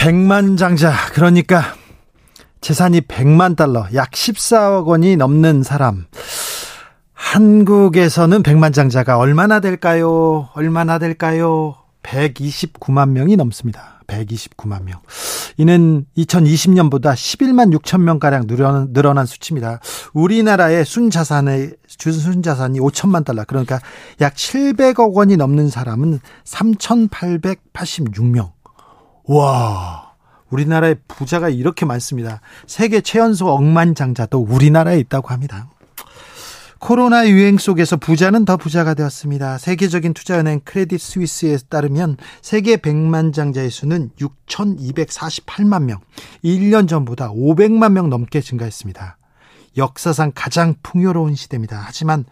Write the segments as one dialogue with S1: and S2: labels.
S1: 백만장자 그러니까 재산이 100만 달러 약 14억 원이 넘는 사람 한국에서는 백만장자가 얼마나 될까요? 얼마나 될까요? 129만 명이 넘습니다. 129만 명. 이는 2020년보다 11만 6천 명가량 늘어난, 수치입니다. 우리나라의 순자산의, 순자산이 5천만 달러, 그러니까 약 700억 원이 넘는 사람은 3,886명. 와. 우리나라의 부자가 이렇게 많습니다. 세계 최연소 억만장자도 우리나라에 있다고 합니다. 코로나 유행 속에서 부자는 더 부자가 되었습니다. 세계적인 투자은행 크레딧 스위스에 따르면 세계 100만 장자의 수는 6,248만 명, 1년 전보다 500만 명 넘게 증가했습니다. 역사상 가장 풍요로운 시대입니다. 하지만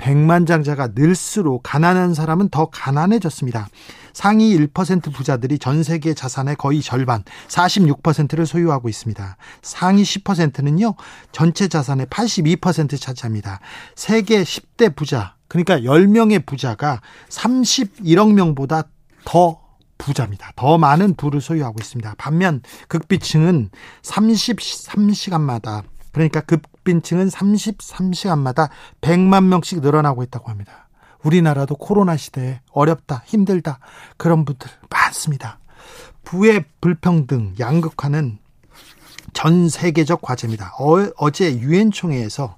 S1: 백만장자가 늘수록 가난한 사람은 더 가난해졌습니다. 상위 1% 부자들이 전 세계 자산의 거의 절반, 46%를 소유하고 있습니다. 상위 10%는요, 전체 자산의 82% 차지합니다. 세계 10대 부자, 그러니까 10명의 부자가 31억 명보다 더 부자입니다. 더 많은 부를 소유하고 있습니다. 반면 극비층은 33시간마다 그러니까 급빈층은 33시간마다 100만 명씩 늘어나고 있다고 합니다. 우리나라도 코로나 시대에 어렵다, 힘들다, 그런 분들 많습니다. 부의 불평등, 양극화는 전 세계적 과제입니다. 어, 제 유엔 총회에서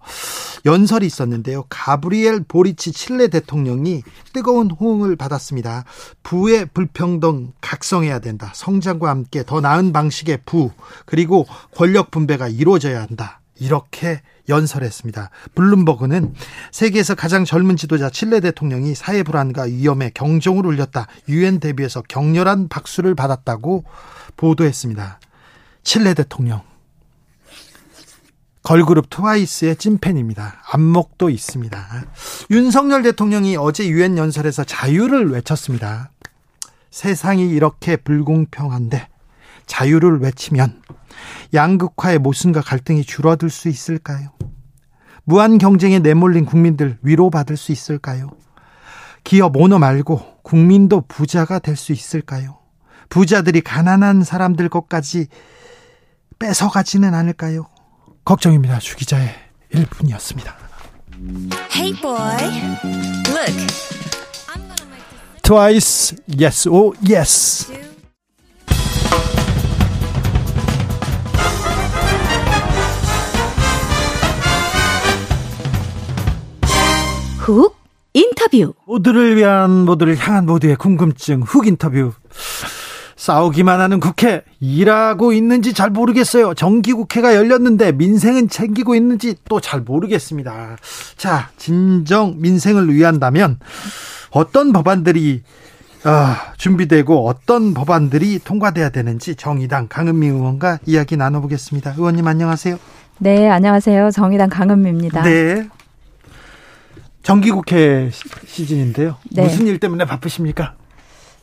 S1: 연설이 있었는데요. 가브리엘 보리치 칠레 대통령이 뜨거운 호응을 받았습니다. 부의 불평등 각성해야 된다. 성장과 함께 더 나은 방식의 부 그리고 권력 분배가 이루어져야 한다. 이렇게 연설했습니다. 블룸버그는 세계에서 가장 젊은 지도자 칠레 대통령이 사회 불안과 위험에 경종을 울렸다. 유엔 대비해서 격렬한 박수를 받았다고 보도했습니다. 칠레 대통령. 걸그룹 트와이스의 찐팬입니다. 안목도 있습니다. 윤석열 대통령이 어제 유엔 연설에서 자유를 외쳤습니다. 세상이 이렇게 불공평한데 자유를 외치면 양극화의 모순과 갈등이 줄어들 수 있을까요? 무한 경쟁에 내몰린 국민들 위로받을 수 있을까요? 기업 오너 말고 국민도 부자가 될 수 있을까요? 부자들이 가난한 사람들 것까지 뺏어가지는 않을까요? 걱정입니다. 주기자의 1분이었습니다. Hey boy, look. Twice, yes, oh yes.
S2: 훅 인터뷰.
S1: 모두를 위한 모두를 향한 모두의 궁금증 훅 인터뷰. 싸우기만 하는 국회 일하고 있는지 잘 모르겠어요. 정기 국회가 열렸는데 민생은 챙기고 있는지 또 잘 모르겠습니다. 자, 진정 민생을 위한다면 어떤 법안들이 아, 준비되고 어떤 법안들이 통과돼야 되는지 정의당 강은미 의원과 이야기 나눠보겠습니다. 의원님 안녕하세요.
S2: 네, 안녕하세요. 정의당 강은미입니다.
S1: 네. 정기국회 시즌인데요. 네. 무슨 일 때문에 바쁘십니까?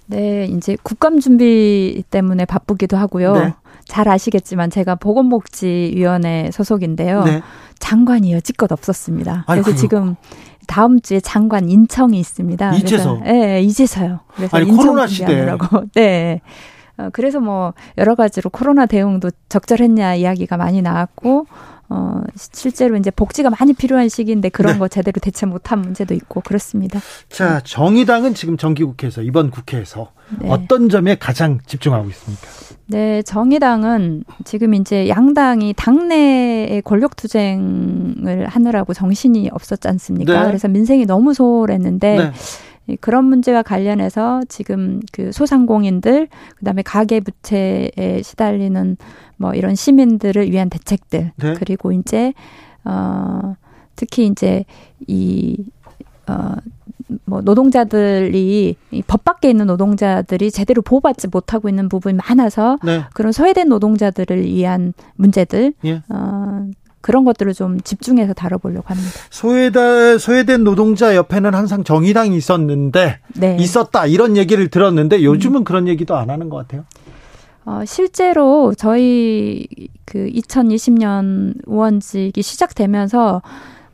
S2: 네, 이제 국감 준비 때문에 바쁘기도 하고요. 네. 잘 아시겠지만 제가 보건복지위원회 소속인데요. 네. 장관이 여지껏 없었습니다. 아이고. 그래서 지금 다음 주에 장관 인청이 있습니다.
S1: 이제서?
S2: 네, 네, 이제서요.
S1: 그래서 아니, 코로나 시대라고.
S2: 네. 어, 그래서 뭐 여러 가지로 코로나 대응도 적절했냐 이야기가 많이 나왔고 어, 실제로 이제 복지가 많이 필요한 시기인데 그런 네. 거 제대로 대체 못한 문제도 있고 그렇습니다.
S1: 자, 정의당은 지금 정기국회에서 이번 국회에서 네. 어떤 점에 가장 집중하고 있습니까?
S2: 네, 정의당은 지금 이제 양당이 당내의 권력 투쟁을 하느라고 정신이 없었지 않습니까? 네. 그래서 민생이 너무 소홀했는데 네. 그런 문제와 관련해서 지금 그 소상공인들 그다음에 가계 부채에 시달리는 뭐 이런 시민들을 위한 대책들 네. 그리고 이제 어 특히 이제 이 어, 뭐 어, 노동자들이 법 밖에 있는 노동자들이 제대로 보호받지 못하고 있는 부분이 많아서 네. 그런 소외된 노동자들을 위한 문제들 예. 어, 그런 것들을 좀 집중해서 다뤄보려고 합니다.
S1: 소외다, 소외된 노동자 옆에는 항상 정의당이 있었는데 네. 있었다 이런 얘기를 들었는데 요즘은 음. 그런 얘기도 안 하는 것 같아요.
S2: 어, 실제로 저희 그 2020년 의원직이 시작되면서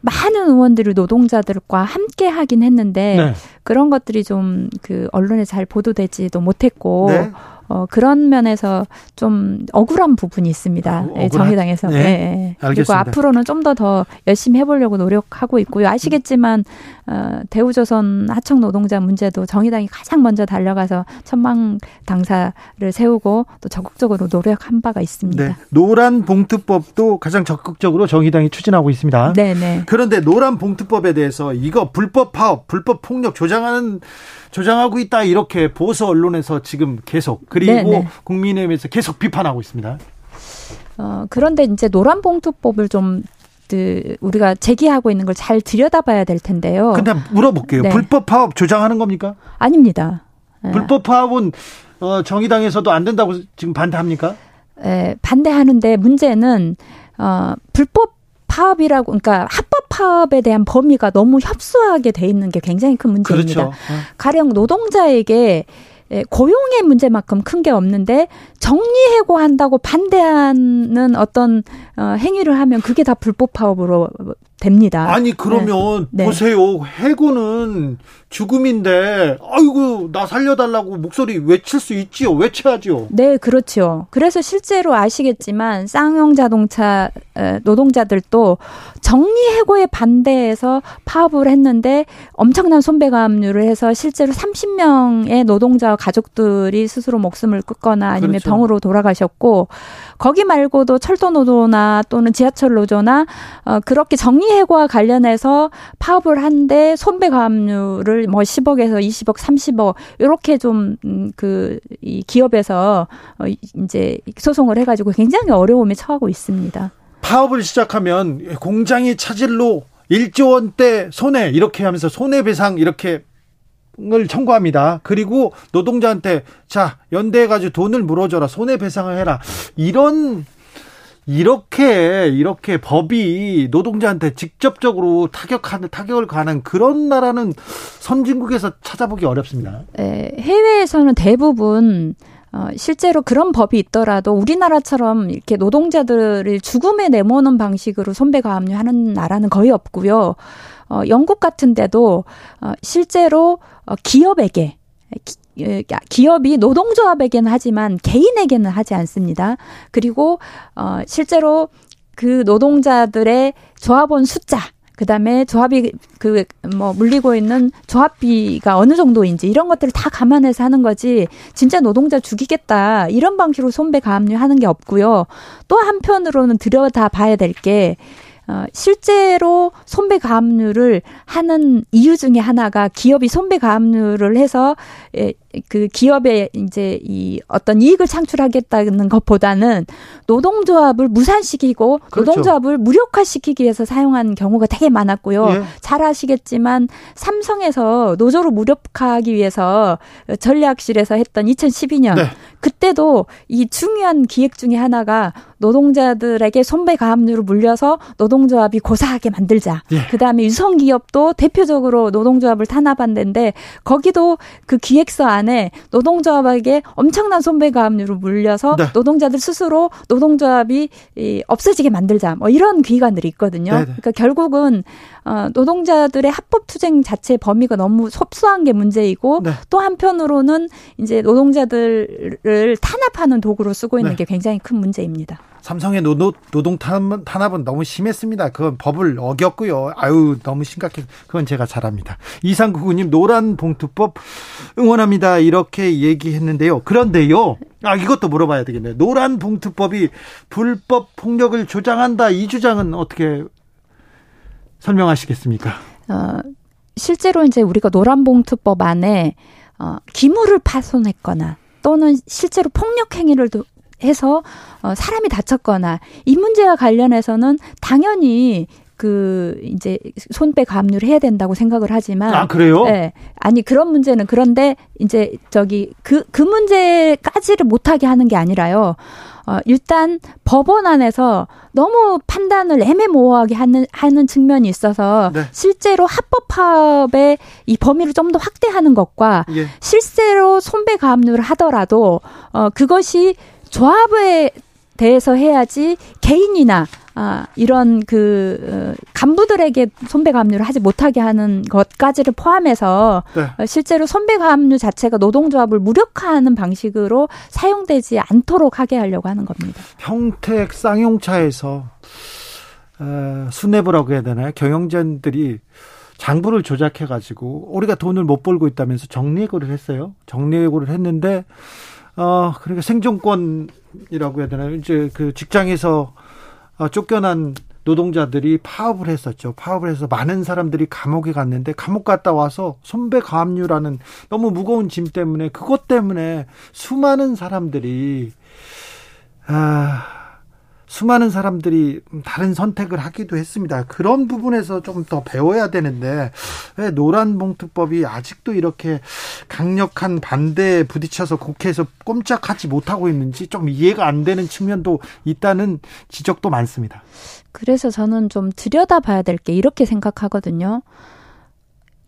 S2: 많은 의원들이 노동자들과 함께 하긴 했는데 네. 그런 것들이 좀 그 언론에 잘 보도되지도 못했고 네. 어, 그런 면에서 좀 억울한 부분이 있습니다. 어, 네, 정의당에서. 네. 네. 그리고 앞으로는 좀 더더 더 열심히 해보려고 노력하고 있고요. 아시겠지만 어, 대우조선 하청 노동자 문제도 정의당이 가장 먼저 달려가서 천망 당사를 세우고 또 적극적으로 노력한 바가 있습니다. 네.
S1: 노란 봉투법도 가장 적극적으로 정의당이 추진하고 있습니다.
S2: 네네. 네.
S1: 그런데 노란 봉투법에 대해서 이거 불법 파업, 불법 폭력 조장하는 조장하고 있다 이렇게 보수 언론에서 지금 계속 그리고 네네. 네. 국민의힘에서 계속 비판하고 있습니다.
S2: 어, 그런데 이제 노란봉투법을 좀 그, 우리가 제기하고 있는 걸 잘 들여다봐야 될 텐데요.
S1: 근데 물어볼게요. 네. 불법 파업 조장하는 겁니까?
S2: 아닙니다.
S1: 네. 불법 파업은 어, 정의당에서도 안 된다고 지금 반대합니까?
S2: 네, 반대하는데 문제는 어, 불법 파업이라고 그러니까 합법 파업에 대한 범위가 너무 협소하게 돼 있는 게 굉장히 큰 문제입니다. 그렇죠. 어. 가령 노동자에게 고용의 문제만큼 큰 게 없는데 정리해고한다고 반대하는 어떤 어, 행위를 하면 그게 다 불법 파업으로 됩니다.
S1: 아니 그러면 네. 네. 보세요. 해고는 죽음인데 아이고 나 살려달라고 목소리 외칠 수 있지요. 외쳐야죠.
S2: 네, 그렇죠. 그래서 실제로 아시겠지만 쌍용 자동차 노동자들도 정리 해고에 반대해서 파업을 했는데 엄청난 손배가압류를 해서 실제로 30명의 노동자 가족들이 스스로 목숨을 끊거나 아니면 그렇죠. 병으로 돌아가셨고 거기 말고도 철도 노조나 또는 지하철 노조나 어, 그렇게 정리 해고와 관련해서 파업을 한데 손배 가압류를 뭐 10억에서 20억, 30억 이렇게 좀 그이 음, 기업에서 어, 이제 소송을 해가지고 굉장히 어려움에 처하고 있습니다.
S1: 파업을 시작하면 공장이 차질로 1조 원대 손해 이렇게 하면서 손해배상 이렇게 을 청구합니다. 그리고 노동자한테 자 연대해 가지고 돈을 물어줘라 손해배상을 해라 이런 이렇게 이렇게 법이 노동자한테 직접적으로 타격하는 타격을 가는 그런 나라는 선진국에서 찾아보기 어렵습니다.
S2: 네, 해외에서는 대부분 어, 실제로 그런 법이 있더라도 우리나라처럼 이렇게 노동자들을 죽음에 내모는 방식으로 손배가 압류하는 나라는 거의 없고요. 어, 영국 같은 데도 어, 실제로 어, 기업에게 기업이 노동조합에게는 하지만 개인에게는 하지 않습니다. 그리고 어 실제로 그 노동자들의 조합원 숫자 그다음에 조합이 그 뭐 물리고 있는 조합비가 어느 정도인지 이런 것들을 다 감안해서 하는 거지 진짜 노동자 죽이겠다 이런 방식으로 손배 가압류하는 게 없고요. 또 한편으로는 들여다 봐야 될 게 어, 실제로 손배 가압류를 하는 이유 중에 하나가 기업이 손배 가압류를 해서 에, 그 기업에 이제 이 어떤 이익을 창출하겠다는 것보다는 노동조합을 무산시키고 그렇죠. 노동조합을 무력화시키기 위해서 사용한 경우가 되게 많았고요. 예. 잘 아시겠지만 삼성에서 노조를 무력화하기 위해서 전략실에서 했던 2012년 네. 그때도 이 중요한 기획 중에 하나가 노동자들에게 손배 가압류를 물려서 노동조합이 고사하게 만들자. 예. 그다음에 유성기업도 대표적으로 노동조합을 탄압한 데인데 거기도 그 기획서 안 안에 노동조합에게 엄청난 손배 가압류를 물려서 네. 노동자들 스스로 노동조합이 이 없어지게 만들자 뭐 이런 귀관들이 있거든요. 네네. 그러니까 결국은 어, 노동자들의 합법 투쟁 자체 범위가 너무 섭수한 게 문제이고 네. 또 한편으로는 이제 노동자들을 탄압하는 도구로 쓰고 있는 네. 게 굉장히 큰 문제입니다.
S1: 삼성의 노노, 노동 탄압은 너무 심했습니다. 그건 법을 어겼고요. 아유, 너무 심각해. 그건 제가 잘합니다. 이상구구님, 노란 봉투법 응원합니다. 이렇게 얘기했는데요. 그런데요. 아, 이것도 물어봐야 되겠네요. 노란 봉투법이 불법 폭력을 조장한다. 이 주장은 어떻게 설명하시겠습니까? 어,
S2: 실제로 이제 우리가 노란봉투법 안에 어, 기물을 파손했거나 또는 실제로 폭력 행위를 해서 어, 사람이 다쳤거나 이 문제와 관련해서는 당연히 그 이제 손배 가압류를 해야 된다고 생각을 하지만
S1: 아 그래요?
S2: 네. 아니 그런 문제는 그런데 이제 저기 그그 그 문제까지를 못하게 하는 게 아니라요. 어, 일단 법원 안에서 너무 판단을 애매모호하게 하는, 하는 측면이 있어서 네. 실제로 합법 파업의 이 범위를 좀 더 확대하는 것과 예. 실제로 손배 가압류를 하더라도 어, 그것이 조합에 대해서 해야지 개인이나 아, 이런 그 어, 간부들에게 손배가압류를 하지 못하게 하는 것까지를 포함해서 네. 어, 실제로 손배가압류 자체가 노동조합을 무력화하는 방식으로 사용되지 않도록 하게 하려고 하는 겁니다.
S1: 평택 쌍용차에서 어, 수뇌부라고 해야 되나요? 경영진들이 장부를 조작해 가지고 우리가 돈을 못 벌고 있다면서 정리해고를 했어요. 정리해고를 했는데 어 그러니까 생존권이라고 해야 되나요? 이제 그 직장에서 어, 쫓겨난 노동자들이 파업을 했었죠. 파업을 해서 많은 사람들이 감옥에 갔는데 감옥 갔다 와서 손배 가압류라는 너무 무거운 짐 때문에 그것 때문에 수많은 사람들이 아 수많은 사람들이 다른 선택을 하기도 했습니다. 그런 부분에서 좀 더 배워야 되는데 왜 노란 봉투법이 아직도 이렇게 강력한 반대에 부딪혀서 국회에서 꼼짝하지 못하고 있는지 좀 이해가 안 되는 측면도 있다는 지적도 많습니다.
S2: 그래서 저는 좀 들여다봐야 될 게 이렇게 생각하거든요.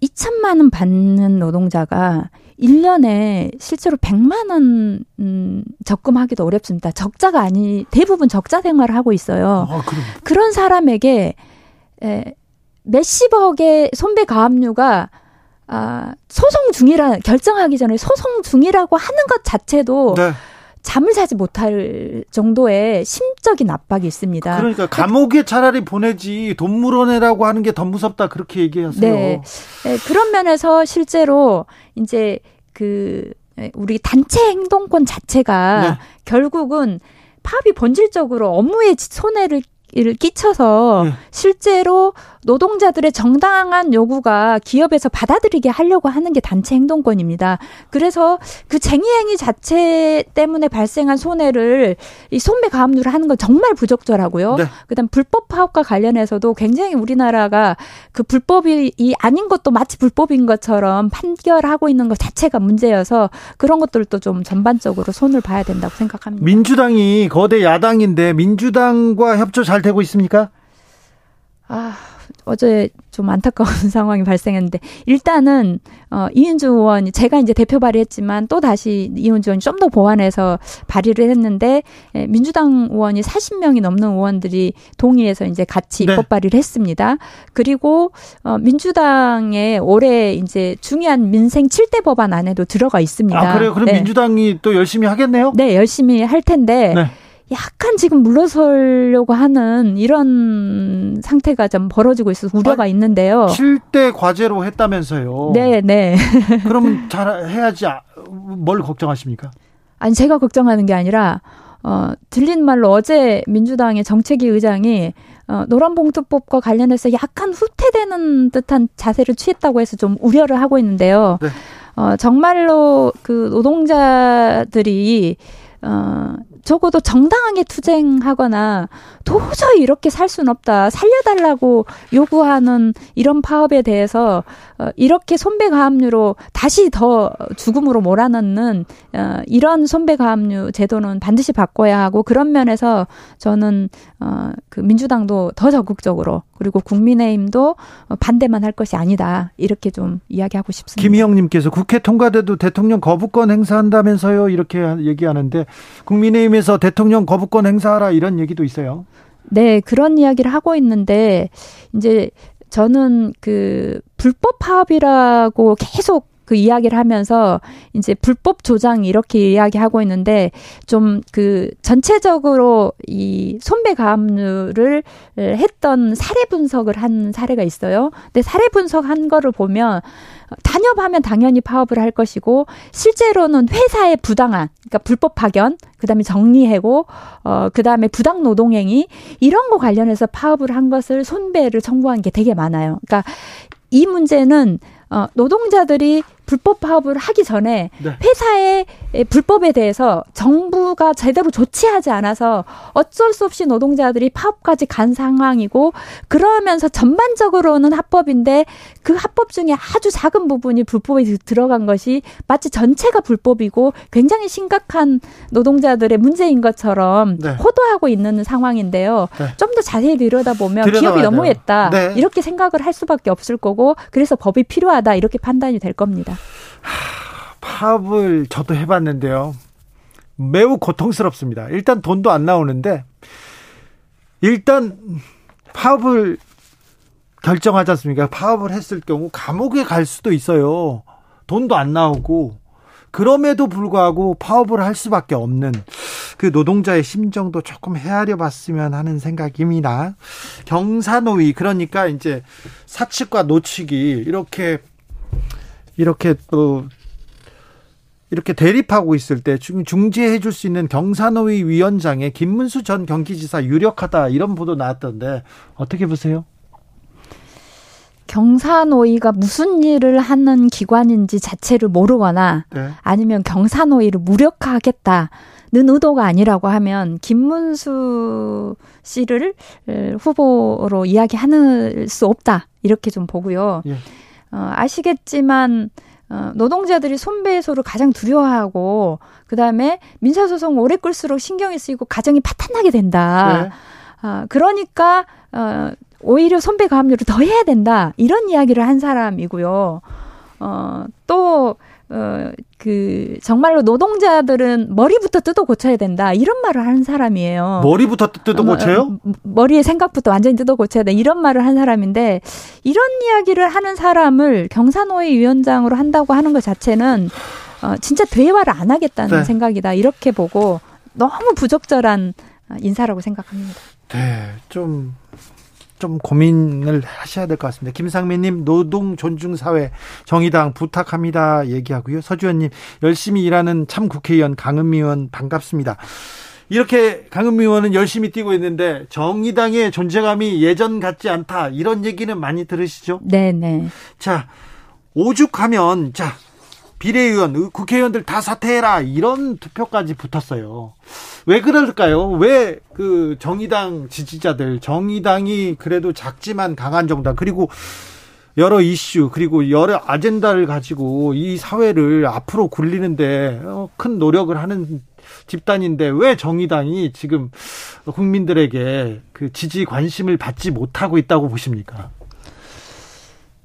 S2: 2천만 원 받는 노동자가 1년에 실제로 100만 원 음, 적금하기도 어렵습니다. 적자가 아니 대부분 적자 생활을 하고 있어요. 아, 그런 사람에게 에, 몇십억의 손배 가압류가 아, 소송 중이라 결정하기 전에 소송 중이라고 하는 것 자체도 네. 잠을 자지 못할 정도의 심적인 압박이 있습니다.
S1: 그러니까 감옥에 차라리 보내지 돈 물어내라고 하는 게 더 무섭다 그렇게 얘기하세요. 네.
S2: 네. 그런 면에서 실제로 이제 그 우리 단체 행동권 자체가 네. 결국은 파업이 본질적으로 업무에 손해를 끼쳐서 네. 실제로 노동자들의 정당한 요구가 기업에서 받아들이게 하려고 하는 게 단체 행동권입니다. 그래서 그 쟁의 행위 자체 때문에 발생한 손해를 이 손배 가압류를 하는 건 정말 부적절하고요. 네. 그다음 불법 파업과 관련해서도 굉장히 우리나라가 그 불법이 아닌 것도 마치 불법인 것처럼 판결하고 있는 것 자체가 문제여서 그런 것들도 좀 전반적으로 손을 봐야 된다고 생각합니다.
S1: 민주당이 거대 야당인데 민주당과 협조 잘 되고 있습니까?
S2: 아, 어제 좀 안타까운 상황이 발생했는데 일단은 어 이은주 의원이 제가 이제 대표 발의했지만 또 다시 이은주 의원이 좀 더 보완해서 발의를 했는데 예, 민주당 의원이 40명이 넘는 의원들이 동의해서 이제 같이 네. 입법 발의를 했습니다. 그리고 어 민주당의 올해 이제 중요한 민생 7대 법안 안에도 들어가 있습니다.
S1: 아, 그래요? 그럼 네. 민주당이 또 열심히 하겠네요?
S2: 네, 열심히 할 텐데 네. 약간 지금 물러서려고 하는 이런 상태가 좀 벌어지고 있어서 우려가 아, 있는데요.
S1: 7대 과제로 했다면서요.
S2: 네, 네.
S1: 그러면 잘 해야지 아, 뭘 걱정하십니까?
S2: 아니 제가 걱정하는 게 아니라 어 들린 말로 어제 민주당의 정책위 의장이 어, 노란봉투법과 관련해서 약간 후퇴되는 듯한 자세를 취했다고 해서 좀 우려를 하고 있는데요. 네. 어, 정말로 그 노동자들이 어, 적어도 정당하게 투쟁하거나 도저히 이렇게 살 수는 없다. 살려달라고 요구하는 이런 파업에 대해서 어, 이렇게 손배 가압류로 다시 더 죽음으로 몰아넣는 어, 이런 손배 가압류 제도는 반드시 바꿔야 하고 그런 면에서 저는 어, 그 민주당도 더 적극적으로 그리고 국민의힘도 반대만 할 것이 아니다 이렇게 좀 이야기하고 싶습니다.
S1: 김희영님께서 국회 통과돼도 대통령 거부권 행사한다면서요 이렇게 얘기하는데 국민의힘 에서 대통령 거부권 행사하라 이런 얘기도 있어요.
S2: 네, 그런 이야기를 하고 있는데 이제 저는 그 불법 파업이라고 계속 그 이야기를 하면서 이제 불법 조장 이렇게 이야기하고 있는데 좀 그 전체적으로 이 손배 가압류를 했던 사례 분석을 한 사례가 있어요. 근데 사례 분석한 거를 보면 단협하면 당연히 파업을 할 것이고 실제로는 회사의 부당한 그러니까 불법 파견 그다음에 정리해고 어 그다음에 부당 노동행위 이런 거 관련해서 파업을 한 것을 손배를 청구한 게 되게 많아요. 그러니까 이 문제는 어 노동자들이 불법 파업을 하기 전에 네. 회사의 불법에 대해서 정부가 제대로 조치하지 않아서 어쩔 수 없이 노동자들이 파업까지 간 상황이고 그러면서 전반적으로는 합법인데 그 합법 중에 아주 작은 부분이 불법이 들어간 것이 마치 전체가 불법이고 굉장히 심각한 노동자들의 문제인 것처럼 네. 호도하고 있는 상황인데요. 네. 좀더 자세히 들여다보면 기업이 너무했다. 네. 이렇게 생각을 할 수밖에 없을 거고 그래서 법이 필요하다 이렇게 판단이 될 겁니다.
S1: 하, 파업을 저도 해봤는데요. 매우 고통스럽습니다. 일단 돈도 안 나오는데 일단 파업을 결정하지 않습니까? 파업을 했을 경우 감옥에 갈 수도 있어요. 돈도 안 나오고 그럼에도 불구하고 파업을 할 수밖에 없는 그 노동자의 심정도 조금 헤아려 봤으면 하는 생각입니다. 경사노위 그러니까 이제 사측과 노측이 이렇게 이렇게 또 이렇게 대립하고 있을 때 중재해 줄 수 있는 경사노위 위원장의 김문수 전 경기지사 유력하다 이런 보도 나왔던데 어떻게 보세요?
S2: 경사노위가 무슨 일을 하는 기관인지 자체를 모르거나 네. 아니면 경사노위를 무력화하겠다 는 의도가 아니라고 하면 김문수 씨를 후보로 이야기하는 수 없다 이렇게 좀 보고요. 예. 어, 아시겠지만 어, 노동자들이 손배소를 가장 두려워하고 그다음에 민사소송 오래 끌수록 신경이 쓰이고 가정이 파탄나게 된다. 네. 어, 그러니까 어, 오히려 손배 가압류를 더 해야 된다. 이런 이야기를 한 사람이고요. 어, 또, 어, 그, 정말로 노동자들은 머리부터 뜯어 고쳐야 된다. 이런 말을 하는 사람이에요.
S1: 머리부터 뜯어 고쳐요? 어,
S2: 어, 머리의 생각부터 완전히 뜯어 고쳐야 돼. 이런 말을 한 사람인데, 이런 이야기를 하는 사람을 경사노위 위원장으로 한다고 하는 것 자체는, 어, 진짜 대화를 안 하겠다는 네. 생각이다. 이렇게 보고, 너무 부적절한 인사라고 생각합니다.
S1: 네, 좀, 좀 고민을 하셔야 될 것 같습니다. 김상민님 노동 존중 사회 정의당 부탁합니다 얘기하고요. 서주현님 열심히 일하는 참 국회의원 강은미 의원 반갑습니다. 이렇게 강은미 의원은 열심히 뛰고 있는데 정의당의 존재감이 예전 같지 않다 이런 얘기는 많이 들으시죠?
S2: 네네.
S1: 자 오죽하면 자 비례의원 국회의원들 다 사퇴해라 이런 투표까지 붙었어요. 왜 그럴까요? 왜 그 정의당 지지자들, 정의당이 그래도 작지만 강한 정당, 그리고 여러 이슈, 그리고 여러 아젠다를 가지고 이 사회를 앞으로 굴리는데 어, 큰 노력을 하는 집단인데 왜 정의당이 지금 국민들에게 그 지지 관심을 받지 못하고 있다고 보십니까?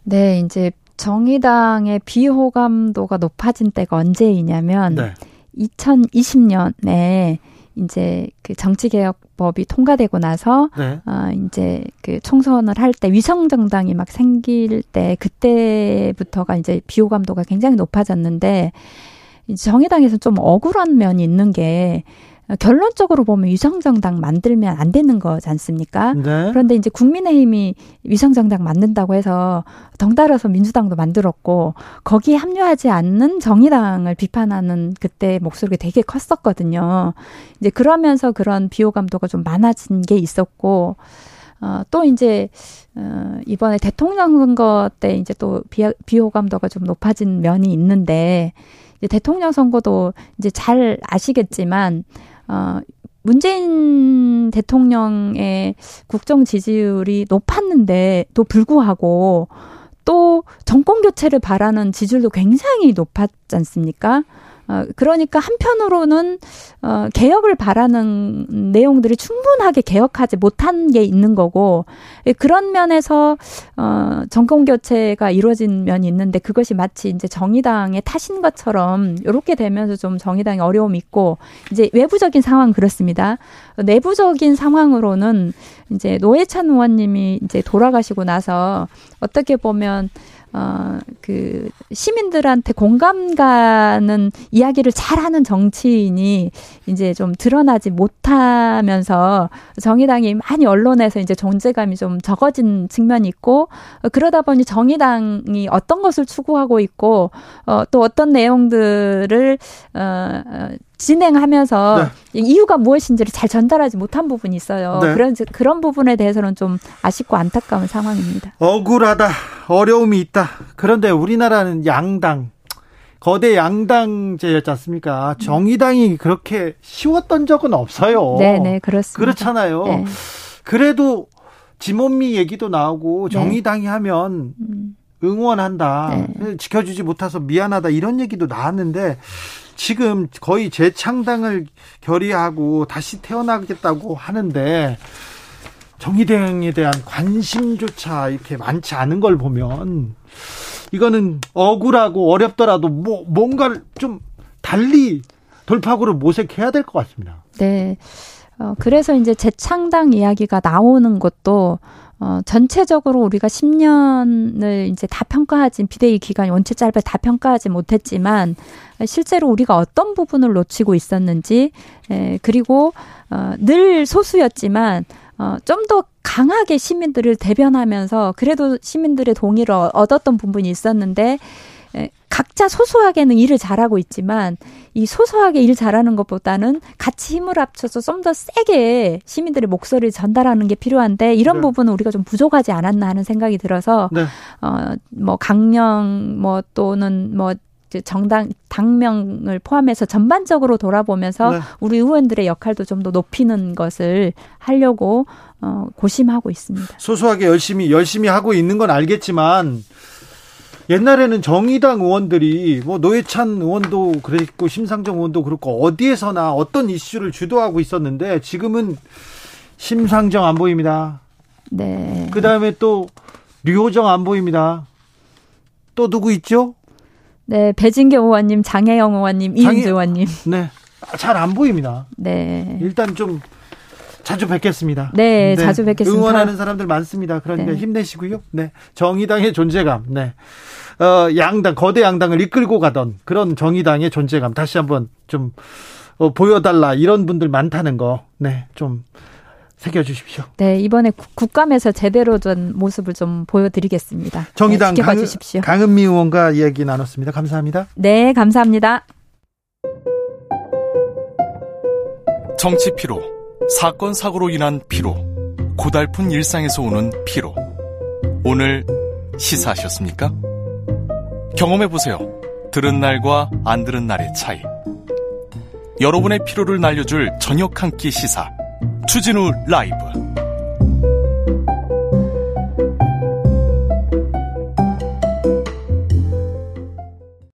S2: 네, 이제 정의당의 비호감도가 높아진 때가 언제이냐면 네. 2020년에 이제 그 정치개혁법이 통과되고 나서 네. 어, 이제 그 총선을 할 때 위성 정당이 막 생길 때 그때부터가 이제 비호감도가 굉장히 높아졌는데 이제 정의당에서 좀 억울한 면이 있는 게 결론적으로 보면 위성정당 만들면 안 되는 거지 않습니까? 네. 그런데 이제 국민의힘이 위성정당 만든다고 해서 덩달아서 민주당도 만들었고 거기에 합류하지 않는 정의당을 비판하는 그때 목소리가 되게 컸었거든요. 이제 그러면서 그런 비호감도가 좀 많아진 게 있었고 어, 또 이제, 어, 이번에 대통령 선거 때 이제 또 비, 비호감도가 좀 높아진 면이 있는데, 이제 대통령 선거도 이제 잘 아시겠지만, 어, 문재인 대통령의 국정 지지율이 높았는데도 불구하고 또 정권 교체를 바라는 지지율도 굉장히 높았지 않습니까? 어, 그러니까 한편으로는 어, 개혁을 바라는 내용들이 충분하게 개혁하지 못한 게 있는 거고 예, 그런 면에서 어, 정권 교체가 이루어진 면이 있는데 그것이 마치 이제 정의당의 탓인 것처럼 이렇게 되면서 좀 정의당이 어려움이 있고 이제 외부적인 상황 그렇습니다. 내부적인 상황으로는 이제 노회찬 의원님이 이제 돌아가시고 나서 어떻게 보면 어, 그, 시민들한테 공감 가는 이야기를 잘하는 정치인이 이제 좀 드러나지 못하면서 정의당이 많이 언론에서 이제 존재감이 좀 적어진 측면이 있고, 어, 그러다 보니 정의당이 어떤 것을 추구하고 있고, 어, 또 어떤 내용들을, 어, 어 진행하면서 네. 이유가 무엇인지를 잘 전달하지 못한 부분이 있어요. 네. 그런 그런 부분에 대해서는 좀 아쉽고 안타까운 상황입니다.
S1: 억울하다, 어려움이 있다. 그런데 우리나라는 양당 거대 양당제였지 않습니까? 정의당이 그렇게 쉬웠던 적은 없어요.
S2: 네, 네, 그렇습니다.
S1: 그렇잖아요. 네. 그래도 지몬미 얘기도 나오고 네. 정의당이 하면 음. 응원한다. 네. 지켜주지 못해서 미안하다. 이런 얘기도 나왔는데 지금 거의 재창당을 결의하고 다시 태어나겠다고 하는데 정의당에 대한 관심조차 이렇게 많지 않은 걸 보면 이거는 억울하고 어렵더라도 뭐 뭔가를 좀 달리 돌파구를 모색해야 될 것 같습니다.
S2: 네. 어, 그래서 이제 재창당 이야기가 나오는 것도 어, 전체적으로 우리가 10년을 이제 다 평가하지, 비대위 기간이 원체 짧아 다 평가하지 못했지만, 실제로 우리가 어떤 부분을 놓치고 있었는지, 에, 그리고, 어, 늘 소수였지만, 어, 좀 더 강하게 시민들을 대변하면서 그래도 시민들의 동의를 얻었던 부분이 있었는데 각자 소소하게는 일을 잘하고 있지만 이 소소하게 일 잘하는 것보다는 같이 힘을 합쳐서 좀 더 세게 시민들의 목소리를 전달하는 게 필요한데 이런 네. 부분은 우리가 좀 부족하지 않았나 하는 생각이 들어서 네. 어뭐 강령 뭐 또는 뭐 정당 당명을 포함해서 전반적으로 돌아보면서 네. 우리 의원들의 역할도 좀 더 높이는 것을 하려고 어, 고심하고 있습니다.
S1: 소소하게 열심히 열심히 하고 있는 건 알겠지만 옛날에는 정의당 의원들이 뭐 노회찬 의원도 그랬고 심상정 의원도 그렇고 어디에서나 어떤 이슈를 주도하고 있었는데 지금은 심상정 안 보입니다.
S2: 네.
S1: 그 다음에 또 류호정 안 보입니다. 또 누구 있죠?
S2: 네, 배진교 의원님, 장혜영 의원님, 장혜... 이은주 의원님.
S1: 네, 잘 안 보입니다.
S2: 네.
S1: 일단 좀 자주 뵙겠습니다.
S2: 네, 네, 자주 뵙겠습니다.
S1: 응원하는 사람들 많습니다. 그러니까 네. 힘내시고요. 네, 정의당의 존재감. 네, 어, 양당 거대 양당을 이끌고 가던 그런 정의당의 존재감 다시 한번 좀 어, 보여달라 이런 분들 많다는 거. 네, 좀 새겨주십시오.
S2: 네, 이번에 국감에서 제대로 된 모습을 좀 보여드리겠습니다.
S1: 정의당 네, 강, 강은미 의원과 이야기 나눴습니다. 감사합니다.
S2: 네, 감사합니다.
S3: 정치 피로, 사건 사고로 인한 피로, 고달픈 일상에서 오는 피로. 오늘 시사하셨습니까? 경험해 보세요. 들은 날과 안 들은 날의 차이. 여러분의 피로를 날려줄 저녁 한 끼 시사. 추진우 라이브